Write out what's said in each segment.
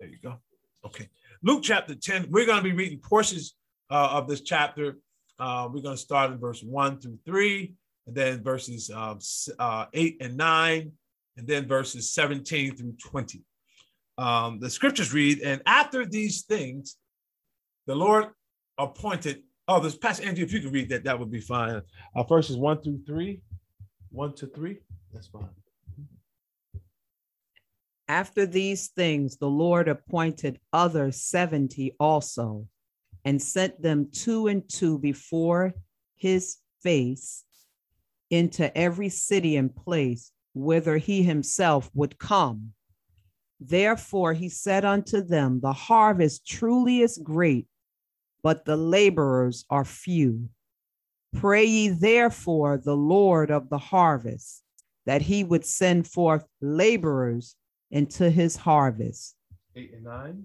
There you go. Okay. Luke chapter 10. We're going to be reading portions uh, of this chapter. Uh, we're going to start in verse 1 through 3, and then verses uh, uh, 8 and 9, and then verses 17 through 20. Um, the scriptures read, And after these things, the Lord appointed. Oh, this Pastor Andrew, if you could read that, that would be fine. Uh, verses 1 through 3. 1 to 3. That's fine. After these things, the Lord appointed other 70 also, and sent them two and two before his face into every city and place whither he himself would come. Therefore he said unto them, The harvest truly is great, but the laborers are few. Pray ye therefore the Lord of the harvest that he would send forth laborers into his harvest. Eight and nine.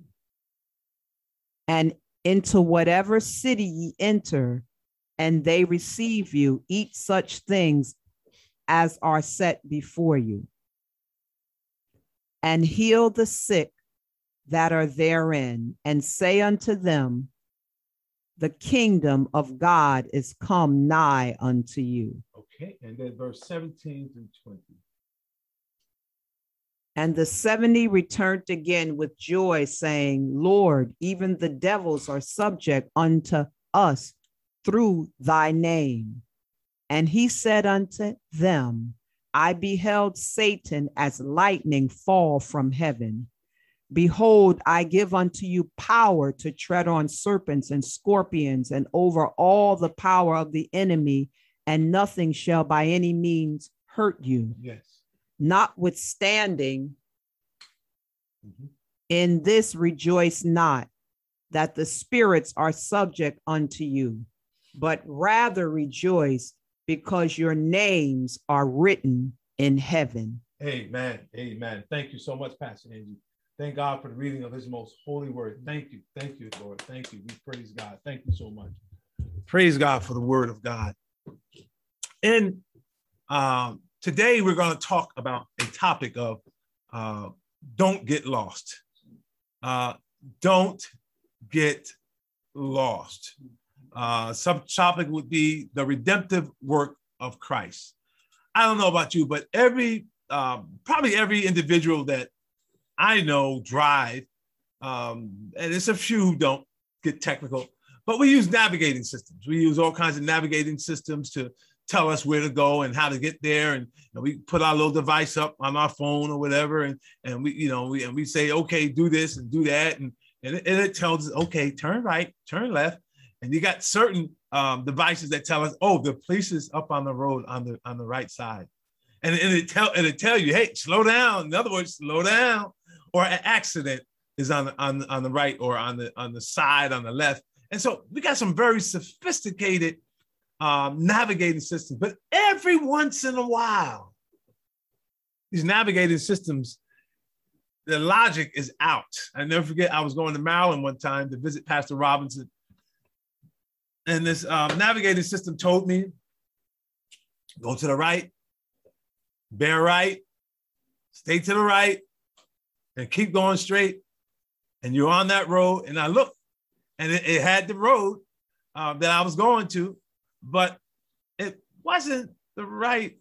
And into whatever city ye enter, and they receive you, eat such things as are set before you. And heal the sick that are therein, and say unto them, The kingdom of God is come nigh unto you. Okay, and then verse 17 through 20. And the 70 returned again with joy, saying, Lord, even the devils are subject unto us through thy name. And he said unto them, I beheld Satan as lightning fall from heaven. Behold, I give unto you power to tread on serpents and scorpions and over all the power of the enemy, and nothing shall by any means hurt you. Yes. Notwithstanding, mm-hmm. in this rejoice not that the spirits are subject unto you, but rather rejoice because your names are written in heaven. Amen. Amen. Thank you so much, Pastor Angie. Thank God for the reading of his most holy word. Thank you. Thank you, Lord. Thank you. We praise God. Thank you so much. Praise God for the word of God. And um, Today, we're going to talk about a topic of uh, don't get lost. Uh, don't get lost. Uh, topic would be the redemptive work of Christ. I don't know about you, but every um, probably every individual that I know drive, um, and it's a few who don't get technical, but we use navigating systems. We use all kinds of navigating systems to tell us where to go and how to get there. And, and, we put our little device up on our phone or whatever. And and we you know we and we say okay do this and do that. And and it, and it tells us okay turn right turn left. And you got certain um, devices that tell us oh the police is up on the road on the on the right side. And, and it tell and it tell you hey slow down. In other words slow down. Or an accident is on the, on, on the right or on the on the side on the left. And so we got some very sophisticated um, navigating systems. But every once in a while, these navigating systems, the logic is out. I never forget, I was going to Maryland one time to visit Pastor Robinson. And this um, navigating system told me go to the right, bear right, stay to the right, and keep going straight. And you're on that road. And I looked, and it, it had the road uh, that I was going to but it wasn't the right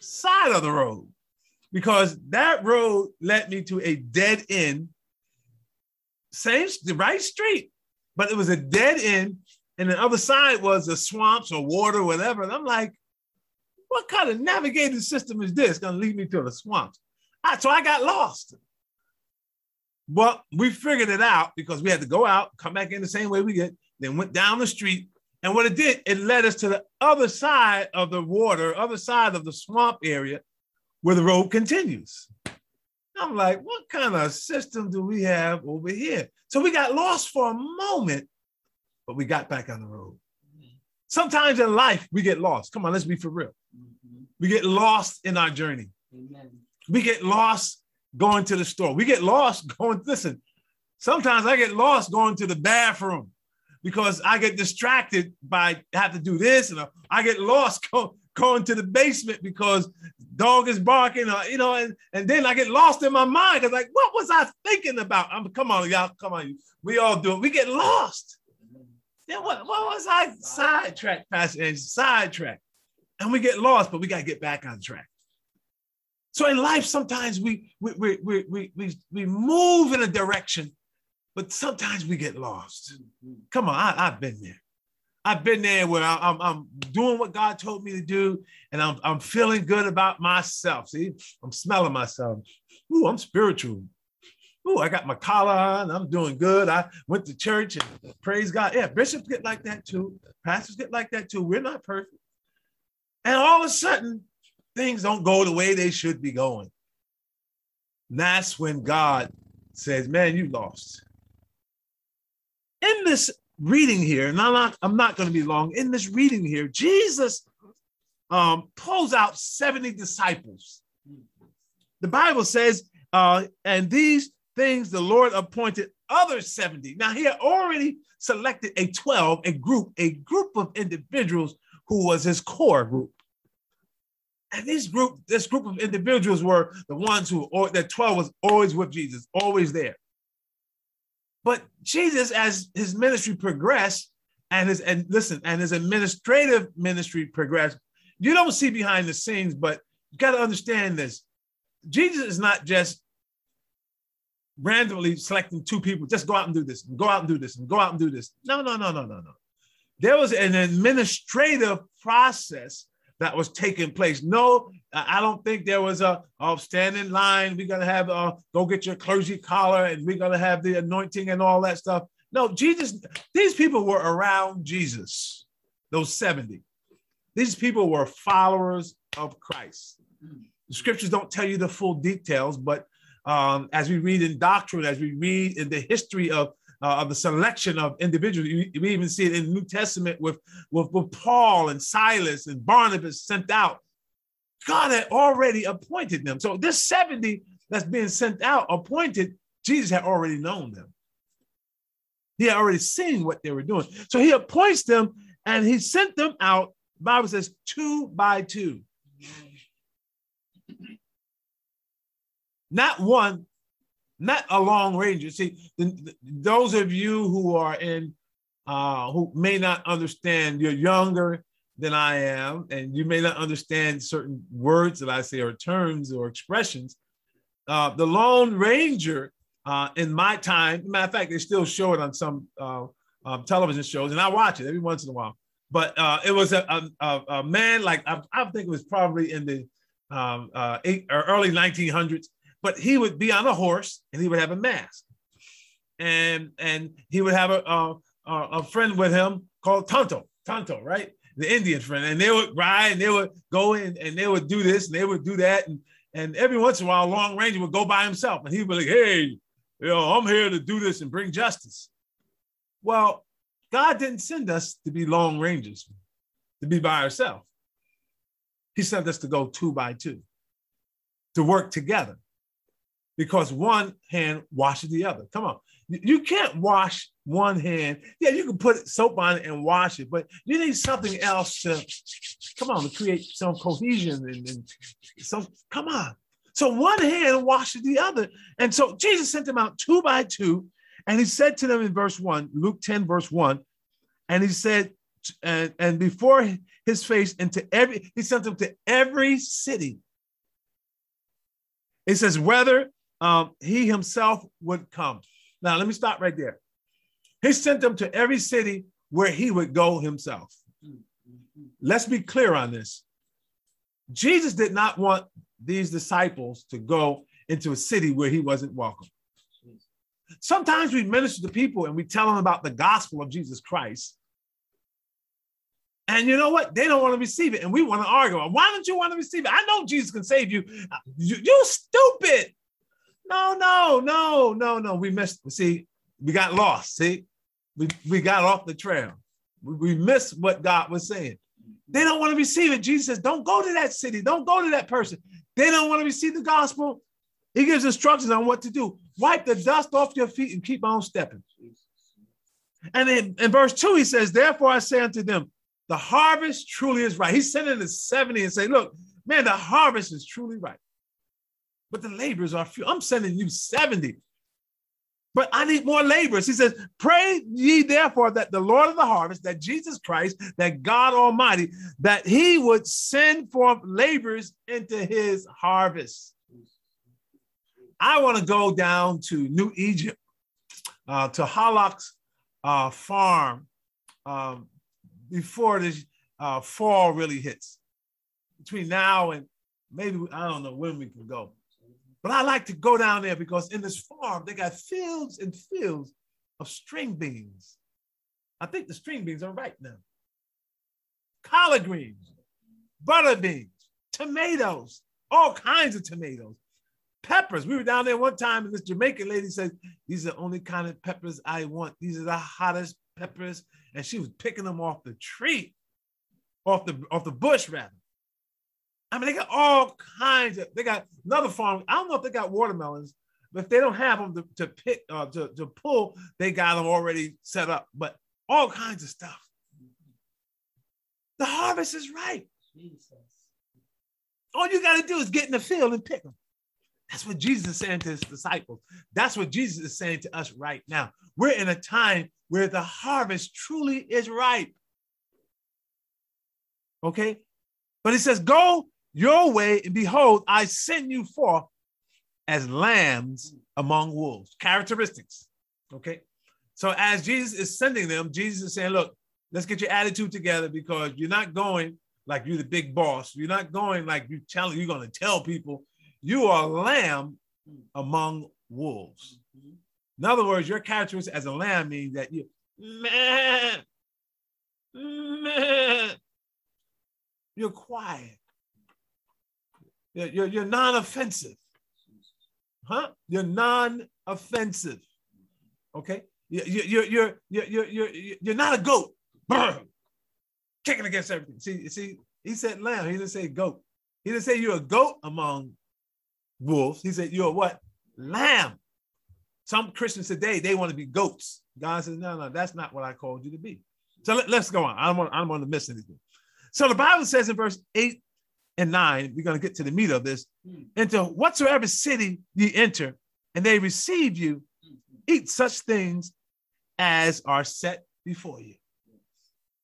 side of the road because that road led me to a dead end, same the right street, but it was a dead end, and the other side was the swamps or water, or whatever. And I'm like, what kind of navigating system is this going to lead me to the swamps? I, so I got lost. Well, we figured it out because we had to go out, come back in the same way we did, then went down the street, and what it did, it led us to the other side of the water, other side of the swamp area where the road continues. I'm like, what kind of system do we have over here? So we got lost for a moment, but we got back on the road. Sometimes in life, we get lost. Come on, let's be for real. We get lost in our journey. We get lost going to the store. We get lost going, listen, sometimes I get lost going to the bathroom because I get distracted by have to do this and I get lost go, going to the basement because dog is barking, or, you know, and, and then I get lost in my mind because like, what was I thinking about? I'm come on, y'all, come on, we all do it. We get lost. Then what, what was I sidetracked, Pastor Angie? Sidetracked. And we get lost, but we got to get back on track. So in life, sometimes we, we, we, we, we, we move in a direction, but sometimes we get lost. Mm-hmm. Come on, I, I've been there. I've been there where I, am I'm doing what God told me to do, and I'm, I'm feeling good about myself. See, I'm smelling myself. Ooh, I'm spiritual. Ooh, I got my collar on. I'm doing good. I went to church and praise God. Yeah, bishops get like that too. Pastors get like that too. We're not perfect. And all of a sudden, things don't go the way they should be going. And that's when God says, Man, you lost. In this reading here, and I'm not, I'm not going to be long, in this reading here, Jesus um, pulls out 70 disciples. The Bible says, uh, and these things the Lord appointed other 70. Now, he had already selected a 12, a group, a group of individuals who was his core group. And this group, this group of individuals were the ones who, or that 12 was always with Jesus, always there. But Jesus, as his ministry progressed, and his and listen, and his administrative ministry progressed, you don't see behind the scenes, but you got to understand this. Jesus is not just randomly selecting two people, just go out and do this, and go out and do this, and go out and do this. No, no, no, no, no, no. There was an administrative process that was taking place. No, I don't think there was a, a standing line. We're gonna have a uh, go get your clergy collar, and we're gonna have the anointing and all that stuff. No, Jesus. These people were around Jesus. Those seventy. These people were followers of Christ. The scriptures don't tell you the full details, but um, as we read in doctrine, as we read in the history of uh, of the selection of individuals. We, even see it in the New Testament with, with, with Paul and Silas and Barnabas sent out. God had already appointed them. So this 70 that's being sent out, appointed, Jesus had already known them. He had already seen what they were doing. So he appoints them and he sent them out. Bible says two by two. Not one, not a long range. See, the, the, those of you who are in, uh, who may not understand, you're younger than I am, and you may not understand certain words that I say or terms or expressions. Uh, the Lone Ranger uh, in my time, matter of fact, they still show it on some uh, um, television shows, and I watch it every once in a while. But uh, it was a, a, a man like I, I, think it was probably in the um, uh, eight, early 1900s but he would be on a horse and he would have a mask. And and he would have a, a, a friend with him called Tonto, Tonto, right? The Indian friend. And they would ride and they would go in and they would do this and they would do that. And, and every once in a while, Long Ranger would go by himself and he'd be like, hey, you know, I'm here to do this and bring justice. Well, God didn't send us to be Long Rangers, to be by ourselves. He sent us to go two by two, to work together because one hand washes the other. Come on. You can't wash one hand. Yeah, you can put soap on it and wash it, but you need something else to come on to create some cohesion and, and some come on. So one hand washes the other. And so Jesus sent them out two by two, and he said to them in verse one, Luke 10, verse one, and he said, and, and before his face into every, he sent them to every city. It says, whether um, he himself would come. Now, let me stop right there. He sent them to every city where he would go himself. Let's be clear on this. Jesus did not want these disciples to go into a city where he wasn't welcome. Sometimes we minister to people and we tell them about the gospel of Jesus Christ. And you know what? They don't want to receive it. And we want to argue. Why don't you want to receive it? I know Jesus can save you. You, you stupid. No, no, no, no, no. We missed. See, we got lost. See, we, we got off the trail. We, we missed what God was saying. They don't want to receive it. Jesus says, don't go to that city. Don't go to that person. They don't want to receive the gospel. He gives instructions on what to do. Wipe the dust off your feet and keep on stepping. And in, in verse 2, he says, Therefore I say unto them, the harvest truly is right. He's sending the 70 and say, look, man, the harvest is truly right. But the laborers are few. I'm sending you 70. But I need more laborers. He says, Pray ye therefore that the Lord of the harvest, that Jesus Christ, that God Almighty, that he would send forth laborers into his harvest. I want to go down to New Egypt, uh, to Halak's uh, farm um, before this uh, fall really hits. Between now and maybe, I don't know when we can go. But I like to go down there because in this farm, they got fields and fields of string beans. I think the string beans are right now. Collard greens, butter beans, tomatoes, all kinds of tomatoes, peppers. We were down there one time, and this Jamaican lady said, These are the only kind of peppers I want. These are the hottest peppers. And she was picking them off the tree, off the off the bush, rather. I mean, they got all kinds of. They got another farm. I don't know if they got watermelons, but if they don't have them to, to pick uh, to, to pull, they got them already set up. But all kinds of stuff. The harvest is ripe. Jesus. All you got to do is get in the field and pick them. That's what Jesus is saying to his disciples. That's what Jesus is saying to us right now. We're in a time where the harvest truly is ripe. Okay? But he says, Go your way, and behold, I send you forth as lambs among wolves. Characteristics. Okay. So as Jesus is sending them, Jesus is saying, Look, let's get your attitude together because you're not going like you're the big boss. You're not going like you're telling you're going to tell people you are a lamb among wolves. In other words, your characteristic as a lamb means that you man, man, you're quiet. You're, you're, you're non-offensive. Huh? You're non-offensive. Okay? You're, you're, you're, you're, you're, you're not a goat. Kicking against everything. See, see, he said lamb. He didn't say goat. He didn't say you're a goat among wolves. He said you're what? Lamb. Some Christians today, they want to be goats. God says, no, no, that's not what I called you to be. So let, us go on. I don't, want, I don't want to miss anything. So the Bible says in verse 8 and 9, we're going to get to the meat of this. Into whatsoever city ye enter, and they receive you, eat such things as are set before you.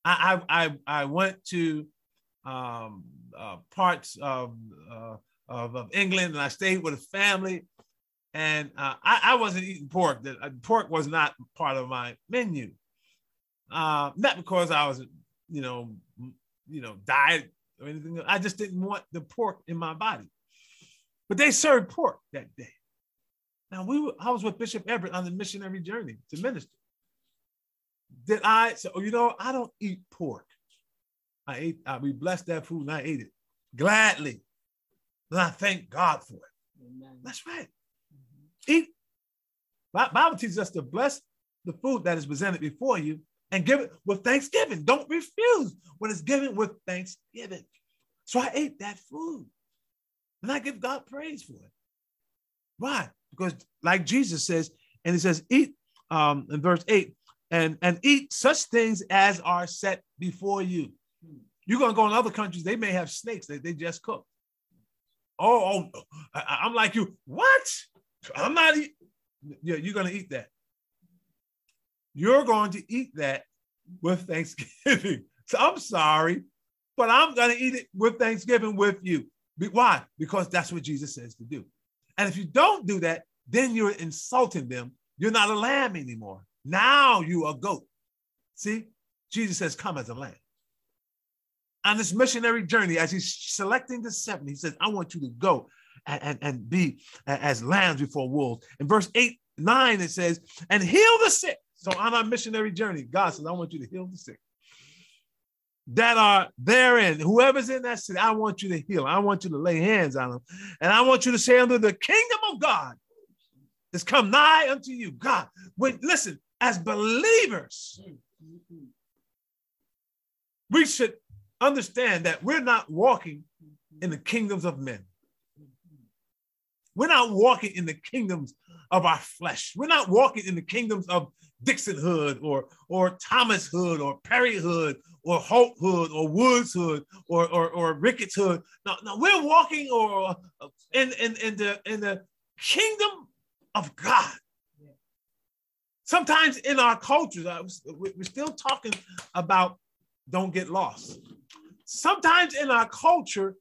I, I, I went to um, uh, parts of, uh, of, of, England and I stayed with a family, and uh, I, I, wasn't eating pork. That uh, pork was not part of my menu. Uh, not because I was, you know, you know, diet or anything. I just didn't want the pork in my body. But they served pork that day. Now we were, I was with Bishop Everett on the missionary journey to minister. Did I so you know I don't eat pork. I ate, I, we blessed that food and I ate it gladly. And I thank God for it. Amen. That's right. Mm-hmm. Eat. Bible teaches us to bless the food that is presented before you and give it with thanksgiving. Don't refuse when it's given with thanksgiving. So I ate that food and I give God praise for it. Why? Because, like Jesus says, and he says, eat um, in verse 8 and, and eat such things as are set before you. You're going to go in other countries, they may have snakes that they just cook. Oh, oh I, am like you. What? I'm not. Yeah, you're going to eat that. You're going to eat that with Thanksgiving. So I'm sorry, but I'm going to eat it with Thanksgiving with you. Why? Because that's what Jesus says to do. And if you don't do that, then you're insulting them. You're not a lamb anymore. Now you are a goat. See, Jesus says, Come as a lamb. On this missionary journey, as he's selecting the seven, he says, I want you to go and, and, and be as lambs before wolves. In verse 8, 9, it says, and heal the sick so on our missionary journey, God says, I want you to heal the sick that are therein. Whoever's in that city, I want you to heal. I want you to lay hands on them. And I want you to say unto the kingdom of God is come nigh unto you. God, when listen, as believers, we should understand that we're not walking in the kingdoms of men. We're not walking in the kingdoms of our flesh. We're not walking in the kingdoms of Dixon Hood or or Thomas Hood or Perry Hood or Holt Hood or Woods Hood or or, or Ricketts Hood. No, no, we're walking or in, in, in the in the kingdom of God. Sometimes in our cultures, we're still talking about don't get lost. Sometimes in our culture,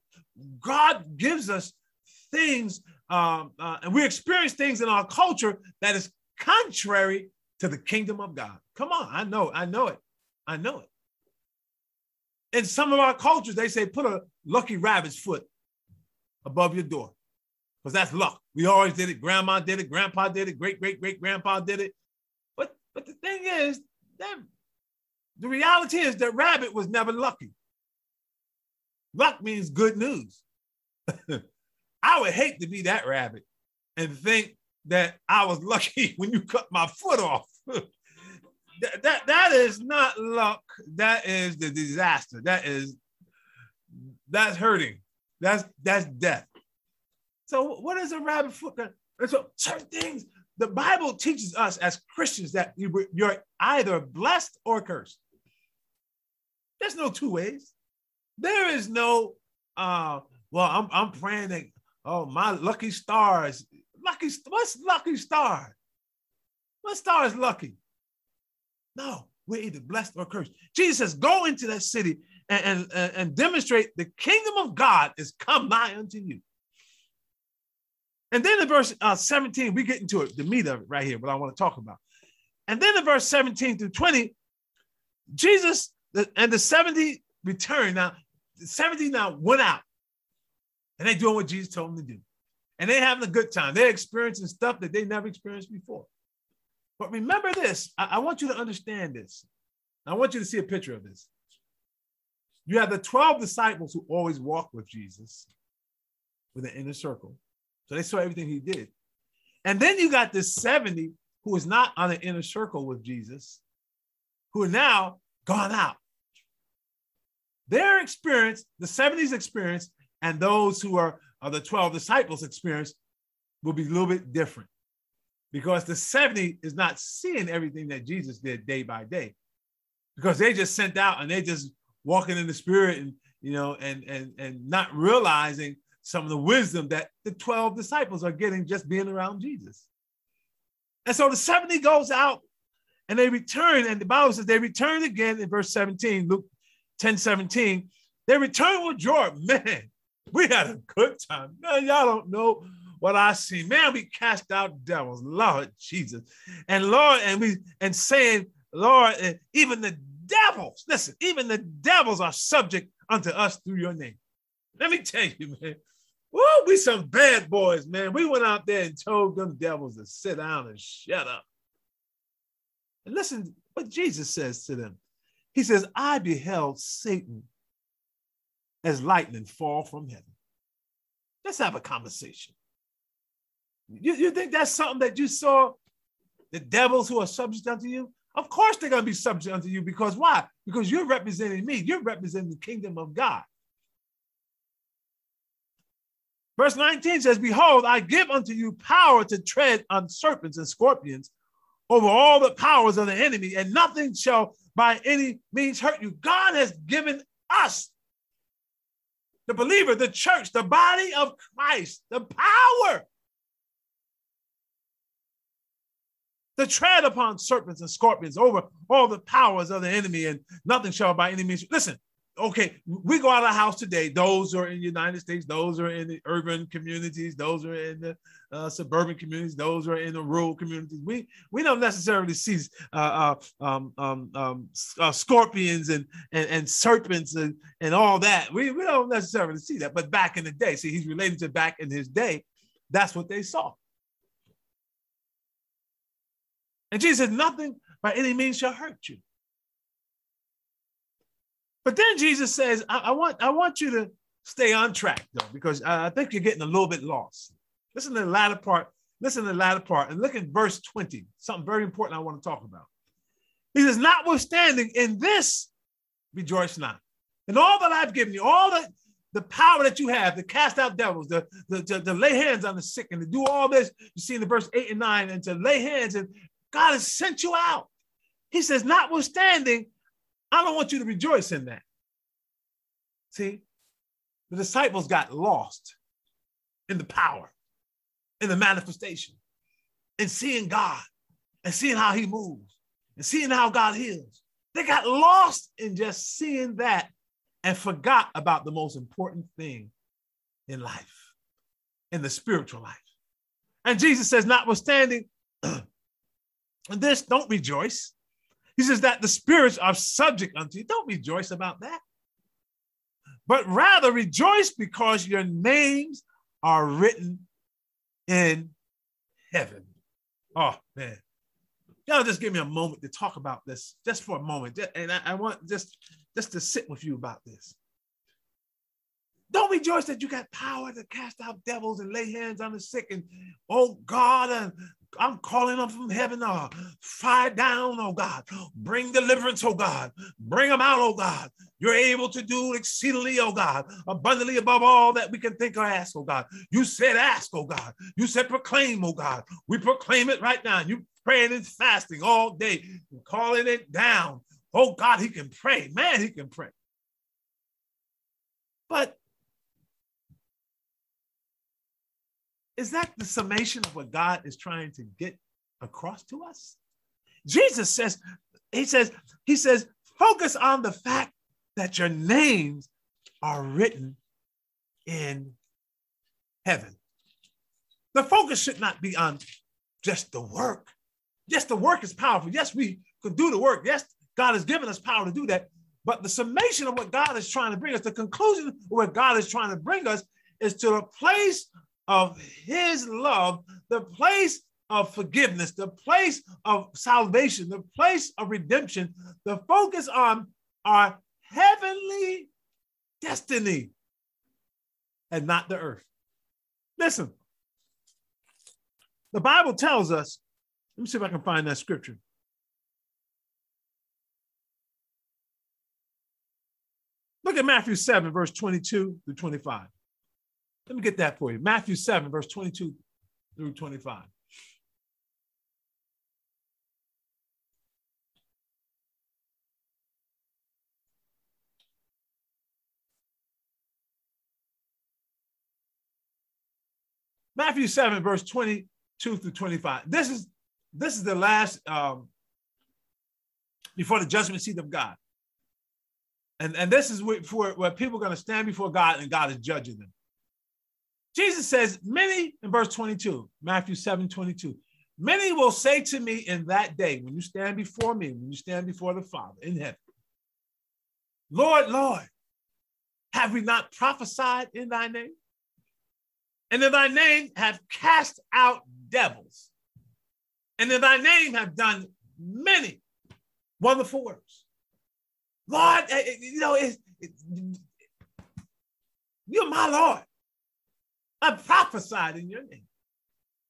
God gives us things, um, uh, and we experience things in our culture that is contrary to the kingdom of God. Come on, I know, I know it, I know it. In some of our cultures, they say put a lucky rabbit's foot above your door because that's luck. We always did it. Grandma did it. Grandpa did it. Great great great grandpa did it. But but the thing is that the reality is that rabbit was never lucky. Luck means good news. I would hate to be that rabbit and think that I was lucky when you cut my foot off. that, that, that is not luck. That is the disaster. That is that's hurting. That's that's death. So what is a rabbit foot? And so certain things the Bible teaches us as Christians that you're either blessed or cursed. There's no two ways. There is no, uh, well, I'm, I'm praying that, oh, my lucky stars. Lucky, what's lucky star? What star is lucky? No, we're either blessed or cursed. Jesus says, go into that city and, and, and demonstrate the kingdom of God is come nigh unto you. And then in verse uh, 17, we get into it, the meat of it right here, what I want to talk about. And then in verse 17 through 20, Jesus and the 70 returned. Now, the 70 now went out and they doing what Jesus told them to do. And they're having a good time. They're experiencing stuff that they never experienced before. But remember this, I, I want you to understand this. I want you to see a picture of this. You have the 12 disciples who always walked with Jesus with an inner circle. So they saw everything he did. And then you got the 70 who is not on the inner circle with Jesus, who are now gone out. Their experience, the 70s experience, and those who are, are the 12 disciples experience will be a little bit different because the 70 is not seeing everything that Jesus did day by day because they just sent out and they just walking in the spirit and you know and and and not realizing some of the wisdom that the 12 disciples are getting just being around Jesus. And so the 70 goes out and they return, and the Bible says they return again in verse 17, Luke 10 17. They return with joy. Man, we had a good time. Man, y'all don't know what I see. Man, we cast out devils, Lord Jesus. And Lord, and we and saying, Lord, and even the devils, listen, even the devils are subject unto us through your name. Let me tell you, man, Woo, we some bad boys, man. We went out there and told them devils to sit down and shut up. And listen what Jesus says to them. He says, I beheld Satan as lightning fall from heaven. Let's have a conversation. You, you think that's something that you saw the devils who are subject unto you? Of course they're going to be subject unto you because why? Because you're representing me. You're representing the kingdom of God. Verse 19 says, Behold, I give unto you power to tread on serpents and scorpions over all the powers of the enemy, and nothing shall by any means hurt you. God has given us, the believer, the church, the body of Christ, the power to tread upon serpents and scorpions over all the powers of the enemy, and nothing shall by any means. Listen, okay, we go out of the house today. Those are in the United States, those are in the urban communities, those are in the uh, suburban communities, those are in the rural communities. We we don't necessarily see uh, uh, um, um, um, uh, scorpions and, and, and serpents and, and all that. We, we don't necessarily see that. But back in the day, see, he's related to back in his day. That's what they saw. And Jesus said, Nothing by any means shall hurt you. But then Jesus says, I, I, want, I want you to stay on track, though, because I think you're getting a little bit lost. Listen to the latter part. Listen to the latter part and look at verse 20, something very important I want to talk about. He says, Notwithstanding, in this rejoice not. In all that I've given you, all that the power that you have to cast out devils, to, to, to, to lay hands on the sick, and to do all this, you see in the verse 8 and 9, and to lay hands, and God has sent you out. He says, notwithstanding, I don't want you to rejoice in that. See, the disciples got lost in the power, in the manifestation, and seeing God and seeing how he moves and seeing how God heals. They got lost in just seeing that and forgot about the most important thing in life, in the spiritual life. And Jesus says, notwithstanding this, don't rejoice. He says that the spirits are subject unto you. Don't rejoice about that. But rather rejoice because your names are written in heaven. Oh, man. Y'all just give me a moment to talk about this, just for a moment. And I, I want just, just to sit with you about this. Don't rejoice that you got power to cast out devils and lay hands on the sick. And oh God, and I'm calling them from heaven, uh, fire down, oh God. Bring deliverance, oh God. Bring them out, oh God. You're able to do exceedingly, oh God, abundantly above all that we can think or ask, oh God. You said ask, oh God. You said proclaim, oh God. We proclaim it right now. You praying and fasting all day, calling it down. Oh God, he can pray. Man, he can pray. But Is that the summation of what God is trying to get across to us? Jesus says, He says, He says, focus on the fact that your names are written in heaven. The focus should not be on just the work. Yes, the work is powerful. Yes, we could do the work. Yes, God has given us power to do that. But the summation of what God is trying to bring us, the conclusion of what God is trying to bring us, is to a place of his love, the place of forgiveness, the place of salvation, the place of redemption, the focus on our heavenly destiny and not the earth. Listen, the Bible tells us, let me see if I can find that scripture. Look at Matthew 7, verse 22 to 25. Let me get that for you. Matthew 7, verse 22 through 25. Matthew 7, verse 22 through 25. This is this is the last um, before the judgment seat of God. And, and this is where, where people are going to stand before God and God is judging them. Jesus says, Many in verse 22, Matthew 7 22, many will say to me in that day, when you stand before me, when you stand before the Father in heaven, Lord, Lord, have we not prophesied in thy name? And in thy name have cast out devils. And in thy name have done many wonderful works. Lord, eh, eh, you know, it, it, you're my Lord. I've prophesied in your name.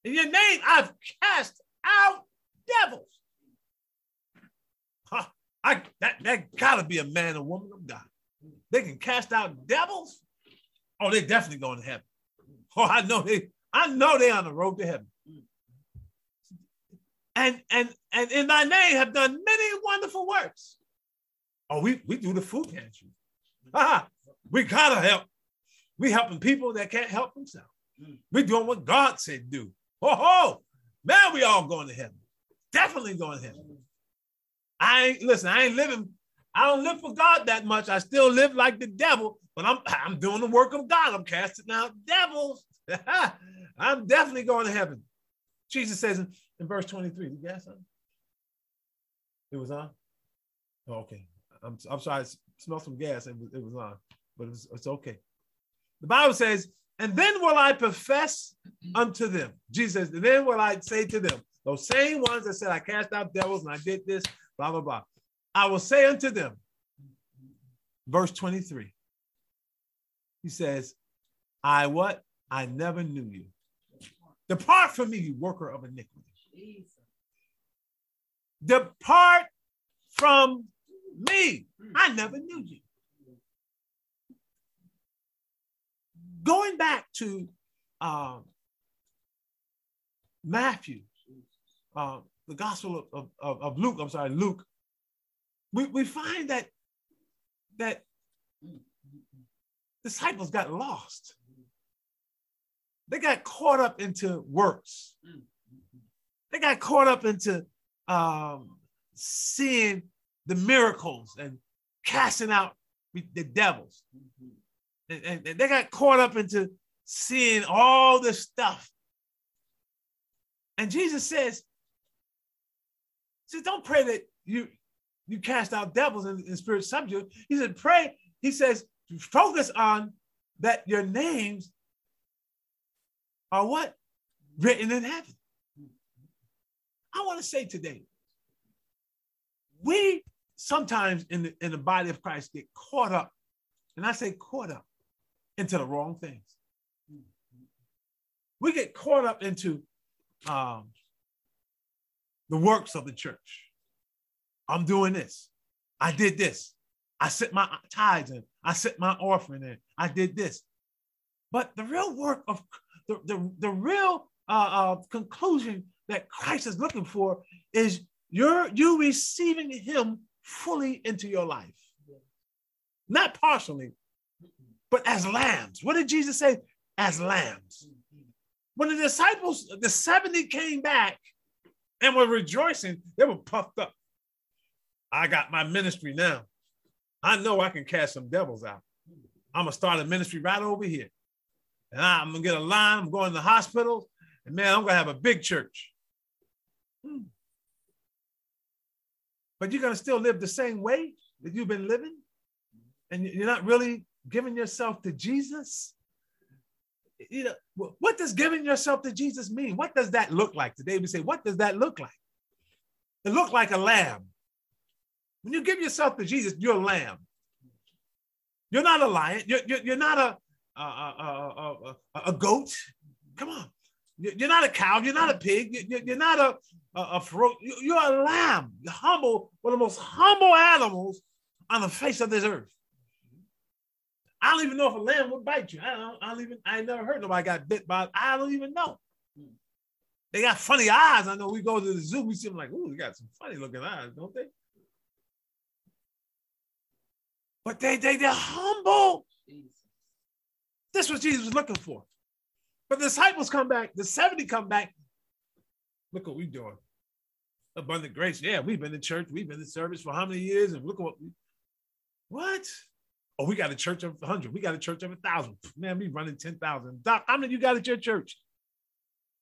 In your name, I've cast out devils. Huh, I, that, that gotta be a man or woman of God. They can cast out devils. Oh, they're definitely going to heaven. Oh, I know they, I know they on the road to heaven. And and and in thy name have done many wonderful works. Oh, we, we do the food pantry. Ah, we gotta help we helping people that can't help themselves. Mm. We doing what God said do. Oh, ho, man, we all going to heaven. Definitely going to heaven. I ain't listen. I ain't living. I don't live for God that much. I still live like the devil, but I'm I'm doing the work of God. I'm casting out devils. I'm definitely going to heaven. Jesus says in, in verse 23. You got something? It was on. Oh, okay. I'm I'm sorry. I smelled some gas. It was, it was on, but it was, it's okay. The Bible says, and then will I profess unto them. Jesus and then will I say to them, those same ones that said, I cast out devils and I did this, blah, blah, blah. I will say unto them, verse 23. He says, I what? I never knew you. Depart from me, you worker of iniquity. Depart from me. I never knew you. Going back to um, Matthew, uh, the Gospel of, of, of, Luke, I'm sorry, Luke, we, we find that that disciples got lost. They got caught up into works. They got caught up into um, seeing the miracles and casting out the devils. And, and, and, they got caught up into seeing all this stuff. And Jesus says, says, don't pray that you you cast out devils in, in spirit subject. He said, pray. He says, focus on that your names are what? Written in heaven. I want to say today, we sometimes in the, in the body of Christ get caught up, and I say caught up into the wrong things. We get caught up into um, the works of the church. I'm doing this. I did this. I sent my tithes in. I sent my offering in. I did this. But the real work of the, the, the real uh, uh, conclusion that Christ is looking for is you're you receiving him fully into your life. Not partially, but as lambs. What did Jesus say? As lambs. When the disciples, the 70 came back and were rejoicing, they were puffed up. I got my ministry now. I know I can cast some devils out. I'm gonna start a ministry right over here. And I'm gonna get a line, I'm going to the hospital, and man, I'm gonna have a big church. Hmm. But you're gonna still live the same way that you've been living, and you're not really giving yourself to Jesus. You know, what does giving yourself to Jesus mean? What does that look like? Today we say, what does that look like? It looked like a lamb when you give yourself to Jesus, you're a lamb. You're not a lion. You're, you're, you're not a, a, a, a, a goat. Come on. You're not a cow. You're not a pig. You're not a, a, a You're a lamb. You're humble, one of the most humble animals on the face of this earth. I don't even know if a lamb would bite you. I don't, I don't even, I never heard nobody got bit by, I don't even know. They got funny eyes. I know we go to the zoo, we see them like, ooh, they got some funny looking eyes, don't they? But they, they, they're humble. This was Jesus was looking for. But the disciples come back, the 70 come back. Look what we're doing. Abundant grace. Yeah, we've been in church, we've been in service for how many years? And look what we, what? Oh, we got a church of 100. We got a church of 1,000. Man, we running 10,000. Doc, how many you got at your church?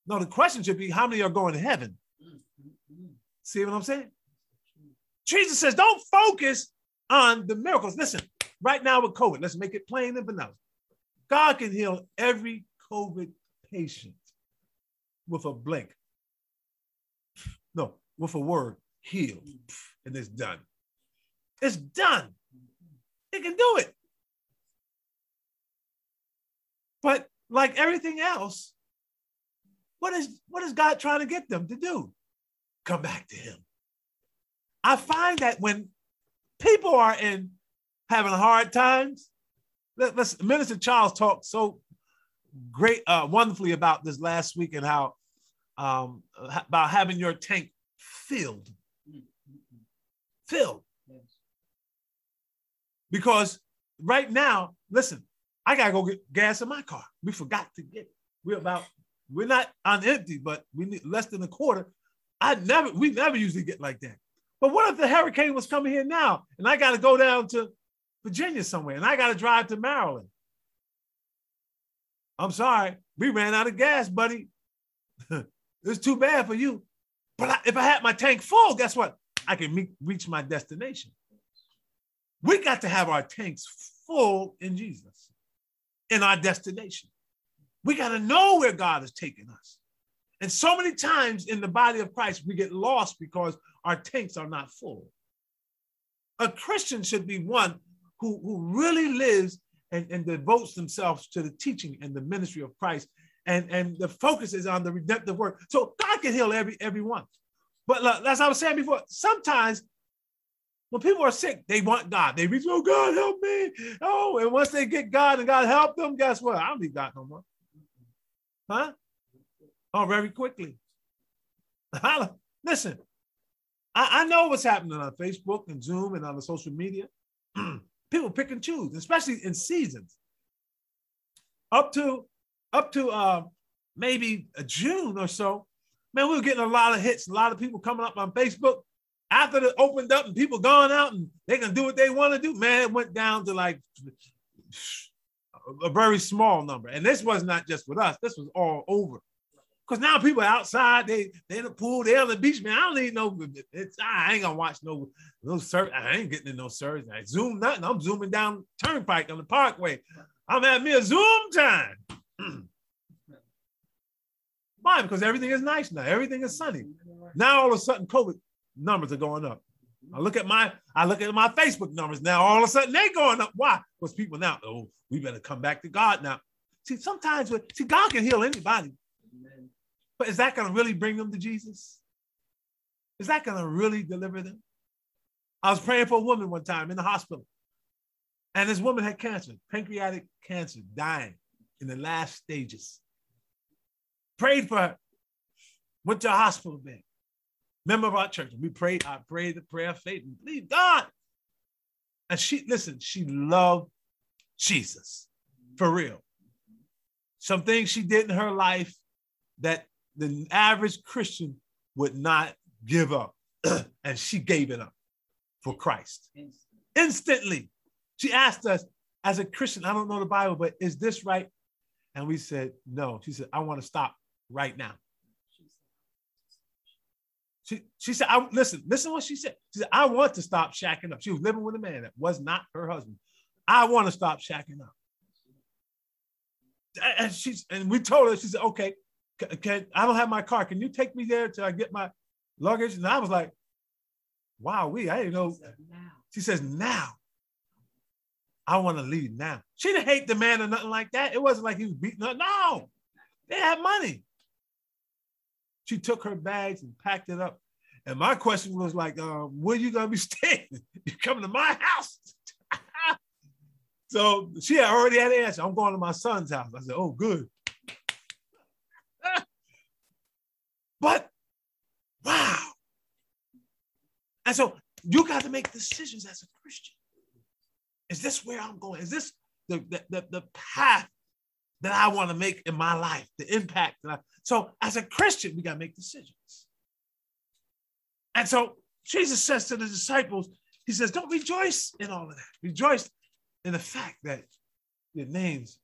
No, the question should be how many are going to heaven? See what I'm saying? Jesus says, don't focus on the miracles. Listen, right now with COVID, let's make it plain and vanilla. God can heal every COVID patient with a blink. No, with a word, heal, and it's done. It's done. Can do it. But like everything else, what is what is God trying to get them to do? Come back to him. I find that when people are in having hard times. Let, us Minister Charles talked so great, uh, wonderfully about this last week and how um, about having your tank filled, filled. Because right now, listen, I gotta go get gas in my car. We forgot to get. It. We're about we're not on empty, but we need less than a quarter. I never we never usually get like that. But what if the hurricane was coming here now and I got to go down to Virginia somewhere and I got to drive to Maryland? I'm sorry, we ran out of gas, buddy. it's too bad for you. But I, if I had my tank full, guess what? I can meet, reach my destination. We got to have our tanks full in Jesus, in our destination. We got to know where God is taking us. And so many times in the body of Christ, we get lost because our tanks are not full. A Christian should be one who, who really lives and, and devotes themselves to the teaching and the ministry of Christ. And, and the focus is on the redemptive work. So God can heal every everyone. But as I was saying before, sometimes when people are sick, they want God. They reach, oh, God, help me. Oh, and once they get God and God help them, guess what? I don't need God no more. Huh? Oh, very quickly. Listen, I, I know what's happening on Facebook and Zoom and on the social media. people pick and choose, especially in seasons. Up to up to uh, maybe a June or so, man, we were getting a lot of hits, a lot of people coming up on Facebook. After it opened up and people going out and they can do what they want to do, man, it went down to like a very small number. And this was not just with us, this was all over. Because now people are outside, they they in the pool, they on the beach, man. I don't need no, it's I ain't gonna watch no no service. I ain't getting in no service. I zoom nothing. I'm zooming down turnpike on the parkway. I'm having me a Zoom time. Why? Because everything is nice now. Everything is sunny. Now all of a sudden, COVID numbers are going up. I look at my I look at my Facebook numbers now. All of a sudden, they're going up. Why? Because people now, oh, we better come back to God now. See, sometimes see, God can heal anybody. But is that going to really bring them to Jesus? Is that going to really deliver them? I was praying for a woman one time in the hospital. And this woman had cancer, pancreatic cancer, dying in the last stages. Prayed for her. Went to a hospital bed. Member of our church. We prayed. I prayed the prayer of faith and believe God. And she, listen, she loved Jesus for real. Some things she did in her life that the average Christian would not give up. and she gave it up for Christ. Instantly. She asked us, as a Christian, I don't know the Bible, but is this right? And we said, no. She said, I want to stop right now. She, she said, I, listen, listen what she said. She said, I want to stop shacking up. She was living with a man that was not her husband. I want to stop shacking up. And she's and we told her, she said, okay, can, can I don't have my car. Can you take me there till I get my luggage? And I was like, wow, we, I didn't know. She says, now. I want to leave now. She didn't hate the man or nothing like that. It wasn't like he was beating her. No, they had money. She took her bags and packed it up. And my question was like, uh, where you gonna be staying? You coming to my house? so she had already had an answer. I'm going to my son's house. I said, oh, good. but wow. And so you got to make decisions as a Christian. Is this where I'm going? Is this the, the, the, the path that I want to make in my life, the impact that I, so as a Christian, we got to make decisions. And so Jesus says to the disciples, he says, don't rejoice in all of that. Rejoice in the fact that your names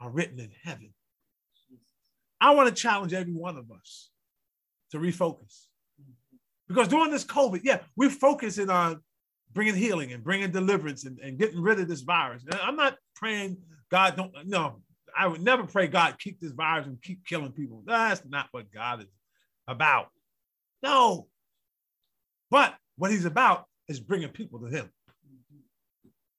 are written in heaven. I want to challenge every one of us to refocus. Because during this COVID, yeah, we're focusing on bringing healing and bringing deliverance and, and getting rid of this virus. I'm not praying God don't, no, I would never pray God keep this virus and keep killing people. That's not what God is about. No. But what he's about is bringing people to him.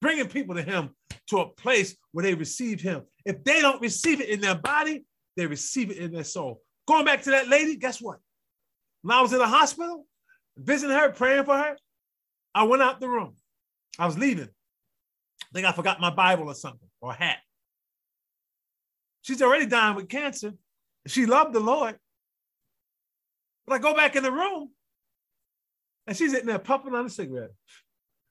Bringing people to him to a place where they receive him. If they don't receive it in their body, they receive it in their soul. Going back to that lady, guess what? When I was in the hospital, visiting her, praying for her, I went out the room. I was leaving. I think I forgot my Bible or something or hat. She's already dying with cancer. She loved the Lord. But I go back in the room and she's sitting there puffing on a cigarette.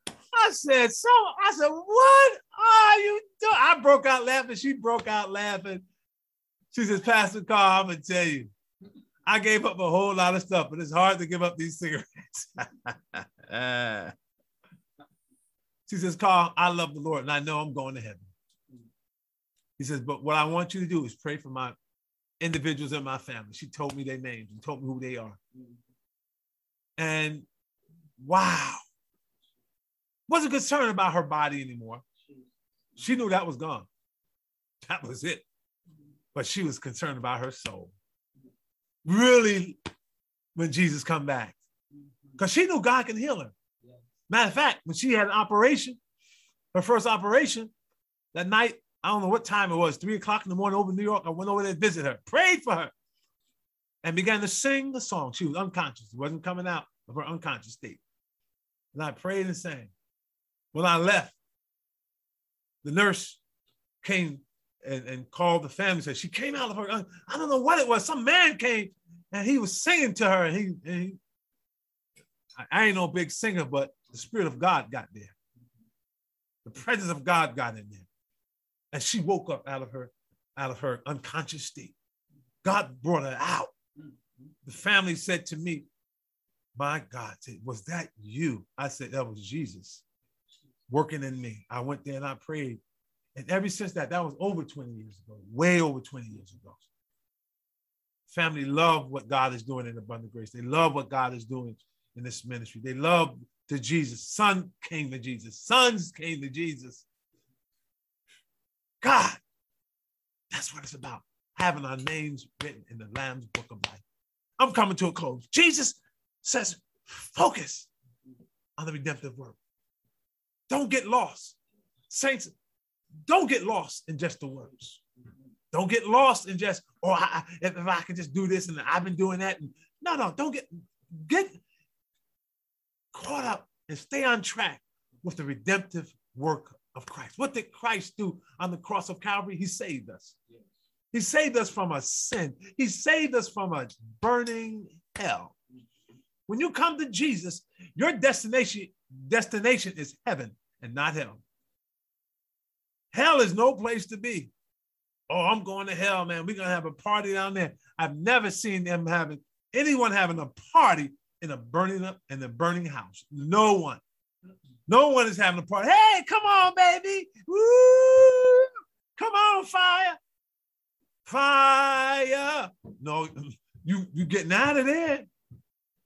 I said, so I said, what are you doing? I broke out laughing. She broke out laughing. She says, Pastor Carl, I'm gonna tell you, I gave up a whole lot of stuff, but it's hard to give up these cigarettes. Uh, she says, Carl, I love the Lord and I know I'm going to heaven. He says, but what I want you to do is pray for my individuals in my family. She told me their names and told me who they are. And wow, wasn't concerned about her body anymore. She knew that was gone. That was it. But she was concerned about her soul. Really, when Jesus come back. Because she knew God can heal her. Matter of fact, when she had an operation, her first operation, that night I don't know what time it was, three o'clock in the morning over in New York. I went over there to visit her, prayed for her, and began to sing the song. She was unconscious, it wasn't coming out of her unconscious state. And I prayed and sang. When I left, the nurse came and, and called the family. Said she came out of her. I don't know what it was. Some man came and he was singing to her. And he, and he I ain't no big singer, but the spirit of God got there. The presence of God got in there, and she woke up out of her out of her unconscious state. God brought her out. The family said to me, "My God, was that you?" I said, "That was Jesus." working in me. I went there and I prayed. And ever since that, that was over 20 years ago, way over 20 years ago. Family love what God is doing in abundant grace. They love what God is doing in this ministry. They love the Jesus. Son came to Jesus. Sons came to Jesus. God, that's what it's about. Having our names written in the Lamb's book of life. I'm coming to a close. Jesus says, focus on the redemptive work. Don't get lost. Saints, don't get lost in just the words. Don't get lost in just, oh, I, if, if I can just do this and I've been doing that. And, no, no, don't get get caught up and stay on track with the redemptive work of Christ. What did Christ do on the cross of Calvary? He saved us. He saved us from a sin. He saved us from a burning hell. When you come to Jesus, your destination destination is heaven and not hell. Hell is no place to be. Oh, I'm going to hell, man. We're going to have a party down there. I've never seen them having anyone having a party in a burning up in a burning house. No one. No one is having a party. Hey, come on, baby. Woo! Come on, fire. Fire. No, you you getting out of there.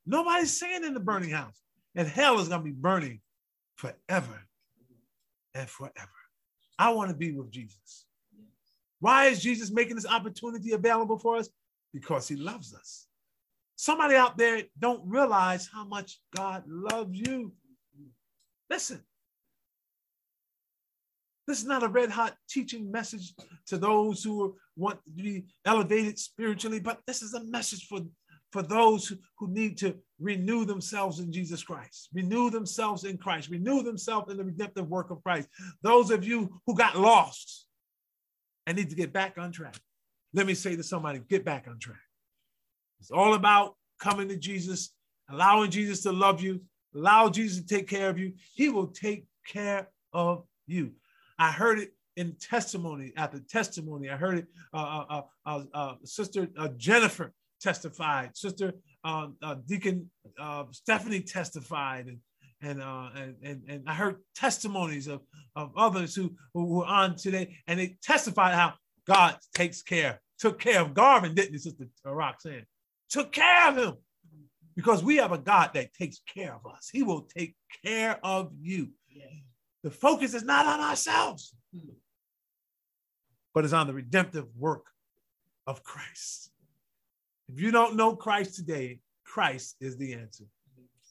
Nobody's singing in the burning house. And hell is to be burning forever and forever. I want to be with Jesus. Why is Jesus making this opportunity available for us? Because he loves us. Somebody out there don't realize how much God loves you. Listen. This is not a red hot teaching message to those who want to be elevated spiritually, but this is a message for for those who need to renew themselves in Jesus Christ, renew themselves in Christ, renew themselves in the redemptive work of Christ. Those of you who got lost and need to get back on track. Let me say to somebody get back on track. It's all about coming to Jesus, allowing Jesus to love you, allow Jesus to take care of you. He will take care of you. I heard it in testimony after testimony. I heard it, uh, uh, uh, uh Sister uh, Jennifer testified. Sister uh, uh, Deacon uh, Stephanie testified, and and, uh, and and and I heard testimonies of of others who who were on today, and they testified how God takes care, took care of Garvin, didn't he, Sister Roxanne? Took care of him because we have a God that takes care of us. He will take care of you. The focus is not on ourselves, but it's on the redemptive work of Christ. If you don't know Christ today, Christ is the answer.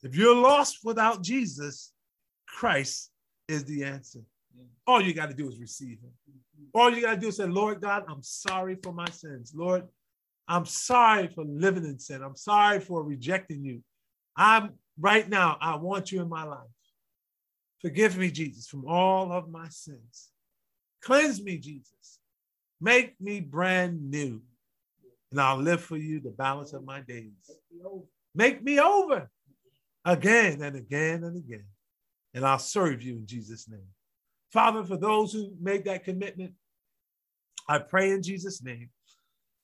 If you're lost without Jesus, Christ is the answer. All you got to do is receive him. All you got to do is say, Lord God, I'm sorry for my sins. Lord, I'm sorry for living in sin. I'm sorry for rejecting you. I'm right now, I want you in my life. Forgive me, Jesus, from all of my sins. Cleanse me, Jesus. Make me brand new and I'll live for you the balance of my days. Make me over again and again and again, and I'll serve you in Jesus' name. Father, for those who made that commitment, I pray in Jesus' name,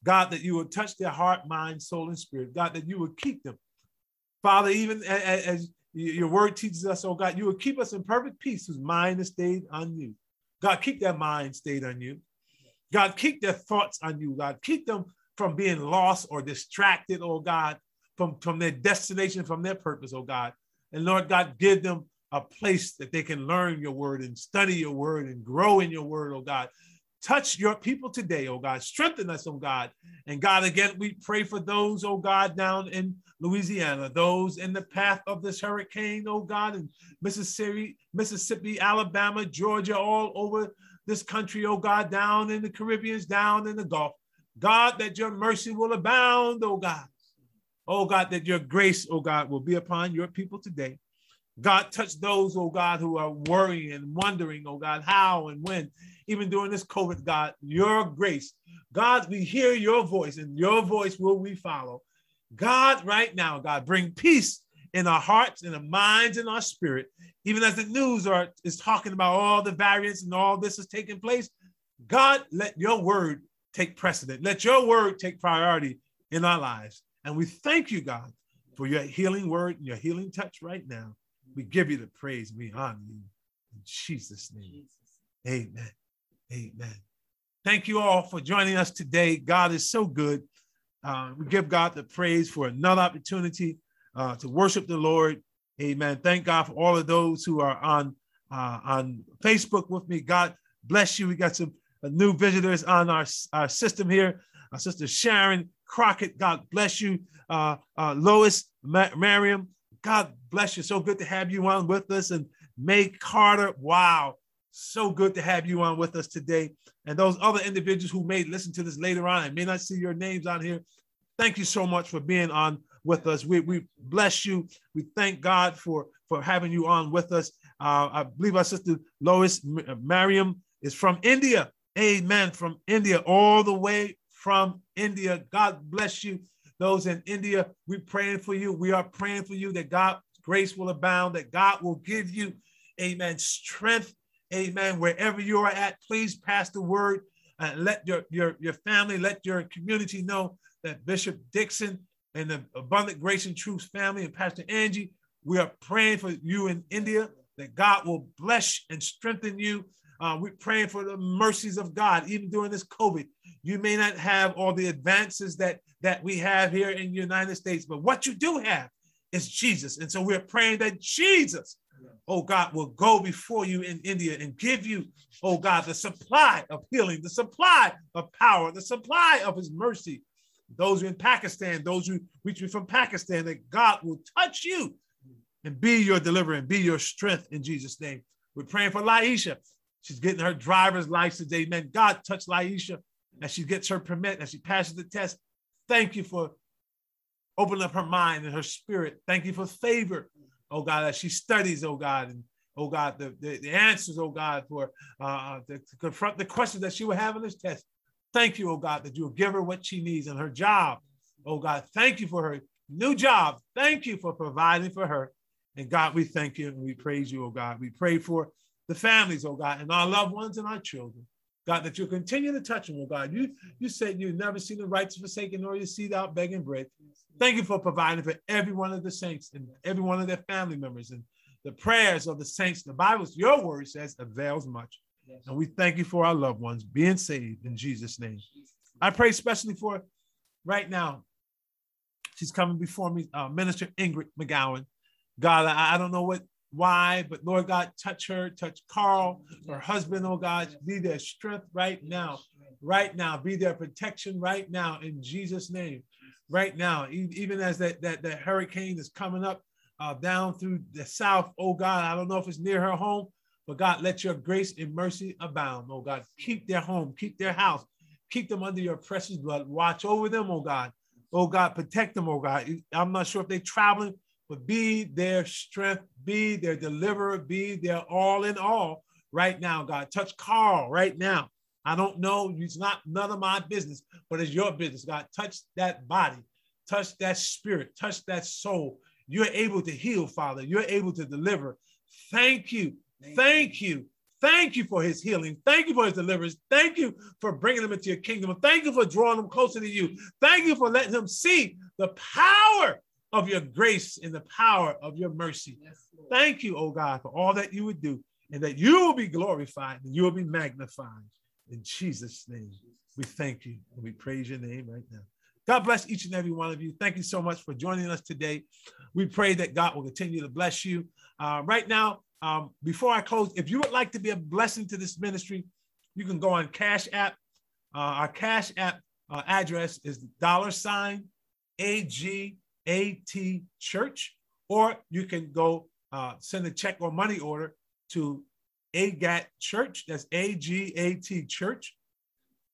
God, that you will touch their heart, mind, soul, and spirit. God, that you will keep them. Father, even as your word teaches us, oh God, you will keep us in perfect peace whose mind is stayed on you. God, keep their mind stayed on you. God, keep their thoughts on you. God, keep them from being lost or distracted, oh God, from, from their destination, from their purpose, oh God. And Lord God, give them a place that they can learn your word and study your word and grow in your word, oh God. Touch your people today, oh God. Strengthen us, oh God. And God, again, we pray for those, oh God, down in Louisiana, those in the path of this hurricane, oh God, in Mississippi, Mississippi, Alabama, Georgia, all over this country, oh God, down in the Caribbeans, down in the Gulf. God, that your mercy will abound, oh God. Oh God, that your grace, oh God, will be upon your people today. God, touch those, oh God, who are worrying and wondering, oh God, how and when, even during this COVID, God, your grace. God, we hear your voice and your voice will we follow. God, right now, God, bring peace in our hearts, in our minds, in our spirit, even as the news are, is talking about all the variants and all this is taking place. God, let your word take precedent. Let your word take priority in our lives. And we thank you, God, for your healing word and your healing touch right now. We give you the praise. We honor you. In Jesus' name. Amen. Amen. Thank you all for joining us today. God is so good. Uh, we give God the praise for another opportunity uh, to worship the Lord. Amen. Thank God for all of those who are on uh, on Facebook with me. God bless you. We got some uh, new visitors on our, our system here. Our sister Sharon Crockett. God bless you. Uh, uh, Lois Ma- Mariam. God bless you. So good to have you on with us. And May Carter. Wow. So good to have you on with us today. And those other individuals who may listen to this later on, I may not see your names on here. Thank you so much for being on with us. We, we bless you. We thank God for, for having you on with us. Uh, I believe our sister Lois uh, Mariam is from India. Amen. From India, all the way from India. God bless you. Those in India, we're praying for you. We are praying for you that God's grace will abound, that God will give you, amen, strength Amen. Wherever you are at, please pass the word and let your, your, your family, let your community know that Bishop Dixon and the Abundant Grace and Truth family and Pastor Angie, we are praying for you in India, that God will bless and strengthen you. Uh, we're praying for the mercies of God, even during this COVID. You may not have all the advances that, that we have here in the United States, but what you do have is Jesus. And so we're praying that Jesus oh God, will go before you in India and give you, oh God, the supply of healing, the supply of power, the supply of his mercy. Those in Pakistan, those who reach me from Pakistan, that God will touch you and be your deliverer and be your strength in Jesus' name. We're praying for Laisha. She's getting her driver's license. Amen. God touch Laisha as she gets her permit, as she passes the test. Thank you for opening up her mind and her spirit. Thank you for favor oh God, as she studies, oh God, and oh God, the, the, the answers, oh God, for uh, to, to, confront the questions that she will have in this test. Thank you, oh God, that you'll give her what she needs and her job. Oh God, thank you for her new job. Thank you for providing for her. And God, we thank you and we praise you, oh God. We pray for the families, oh God, and our loved ones and our children. God, that you'll continue to touch them, oh God. You you said you've never see the righteous forsaken nor your seed out begging bread. Thank you for providing for every one of the saints and every one of their family members and the prayers of the saints. The Bible, your word says, avails much. Yes. And we thank you for our loved ones being saved in Jesus' name. I pray especially for right now. She's coming before me, uh, Minister Ingrid McGowan. God, I, I don't know what why, but Lord God, touch her, touch Carl, her husband, oh God, be their strength right now, right now, be their protection right now in Jesus' name, right now, even as that that, that hurricane is coming up uh, down through the south, oh God, I don't know if it's near her home, but God, let your grace and mercy abound, oh God, keep their home, keep their house, keep them under your precious blood, watch over them, oh God, oh God, protect them, oh God. I'm not sure if they're traveling but be their strength, be their deliverer, be their all in all right now, God. Touch Carl right now. I don't know. It's not none of my business, but it's your business, God. Touch that body, touch that spirit, touch that soul. You're able to heal, Father. You're able to deliver. Thank you. Thank you. Thank you for his healing. Thank you for his deliverance. Thank you for bringing him into your kingdom. Thank you for drawing him closer to you. Thank you for letting him see the power of your grace and the power of your mercy. Yes, Thank you, oh God, for all that you would do and that you will be glorified and you will be magnified. In Jesus' name, we thank you and we praise your name right now. God bless each and every one of you. Thank you so much for joining us today. We pray that God will continue to bless you. Uh, right now, um, before I close, if you would like to be a blessing to this ministry, you can go on Cash App. Uh, our Cash App uh, address is dollar sign AG AT Church, or you can go uh, send a check or money order to AGAT Church. That's A G A T Church.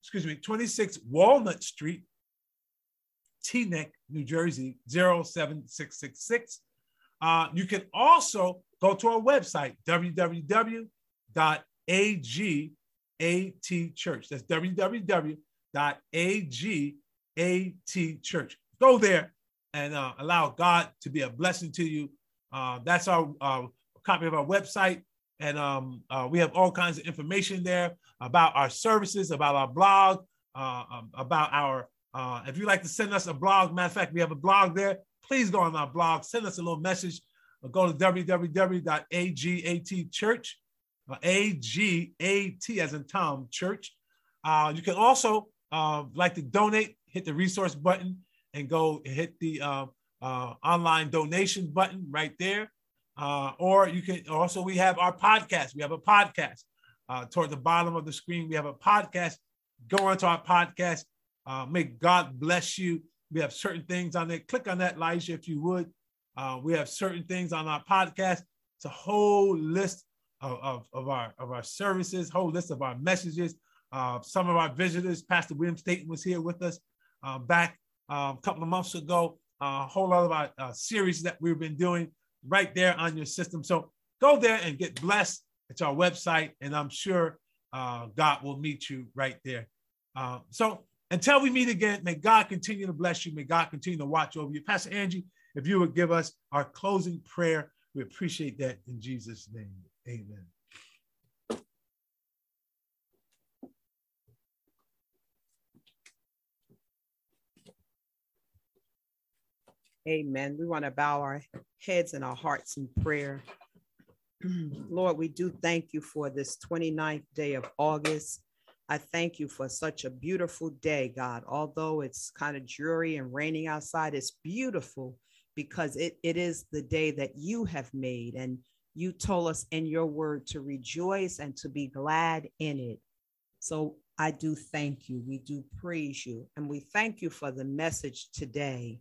Excuse me, 26 Walnut Street, Teaneck, New Jersey, 07666. Uh, you can also go to our website, www.agatchurch. That's www.agatchurch. Go there and uh, allow God to be a blessing to you. Uh, that's our uh, copy of our website. And um, uh, we have all kinds of information there about our services, about our blog, uh, um, about our, uh, if you'd like to send us a blog, matter of fact, we have a blog there. Please go on our blog, send us a little message. Go to www.agatchurch, A-G-A-T as in Tom, church. you can also like to donate, hit the resource button and go hit the uh, uh, online donation button right there. Uh, or you can also, we have our podcast. We have a podcast uh, toward the bottom of the screen. We have a podcast. Go onto our podcast. Uh, may God bless you. We have certain things on there. Click on that, Elijah, if you would. Uh, we have certain things on our podcast. It's a whole list of, of, of our, of our services, whole list of our messages. Some of our visitors, Pastor William Staten was here with us back uh, a couple of months ago. A whole lot of our uh, series that we've been doing right there on your system. So go there and get blessed. It's our website, and I'm sure uh, God will meet you right there. Uh, so until we meet again, may God continue to bless you. May God continue to watch over you. Pastor Angie, if you would give us our closing prayer, we appreciate that in Jesus' name. Amen. Amen. We want to bow our heads and our hearts in prayer. Lord, we do thank you for this 29th day of August. I thank you for such a beautiful day, God. Although it's kind of dreary and raining outside, it's beautiful because it, it is the day that you have made. And you told us in your word to rejoice and to be glad in it. So I do thank you. We do praise you. And we thank you for the message today.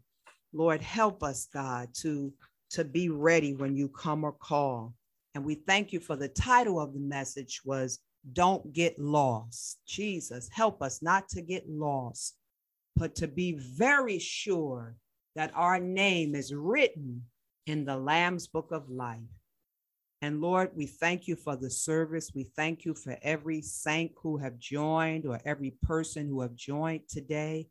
Lord, help us, God, to, to be ready when you come or call. And we thank you for the title of the message was Don't Get Lost. Jesus, help us not to get lost, but to be very sure that our name is written in the Lamb's book of life. And Lord, we thank you for the service. We thank you for every saint who have joined or every person who have joined today.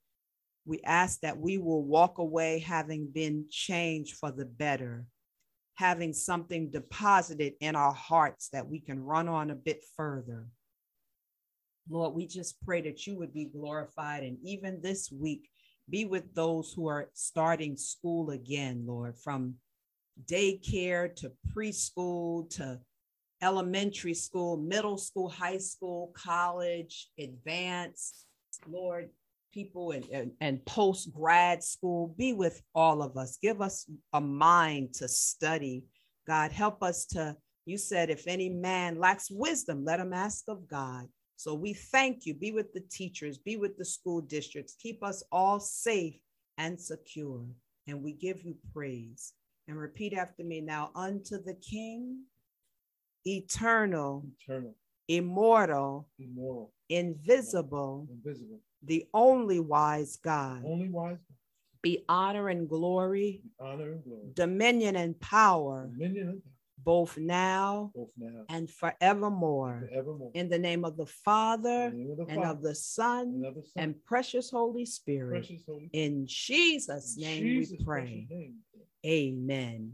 We ask that we will walk away having been changed for the better, having something deposited in our hearts that we can run on a bit further. Lord, we just pray that you would be glorified. And even this week, be with those who are starting school again, Lord, from daycare to preschool to elementary school, middle school, high school, college, advanced. Lord, people and, and, and post grad school. Be with all of us. Give us a mind to study. God, help us to, you said, if any man lacks wisdom, let him ask of God. So we thank you. Be with the teachers, be with the school districts. Keep us all safe and secure. And we give you praise. And repeat after me now unto the King, eternal, eternal immortal, immortal invisible, invisible the only wise God. Only wise God. Be honor and glory, honor and glory, dominion and power, dominion and power, both now both now and forevermore. forevermore. In the name of the Father In the name of the and Father, of the Son and of the Son, and precious Holy Spirit. precious Holy In Jesus' name Jesus' we pray. name. Amen. Amen.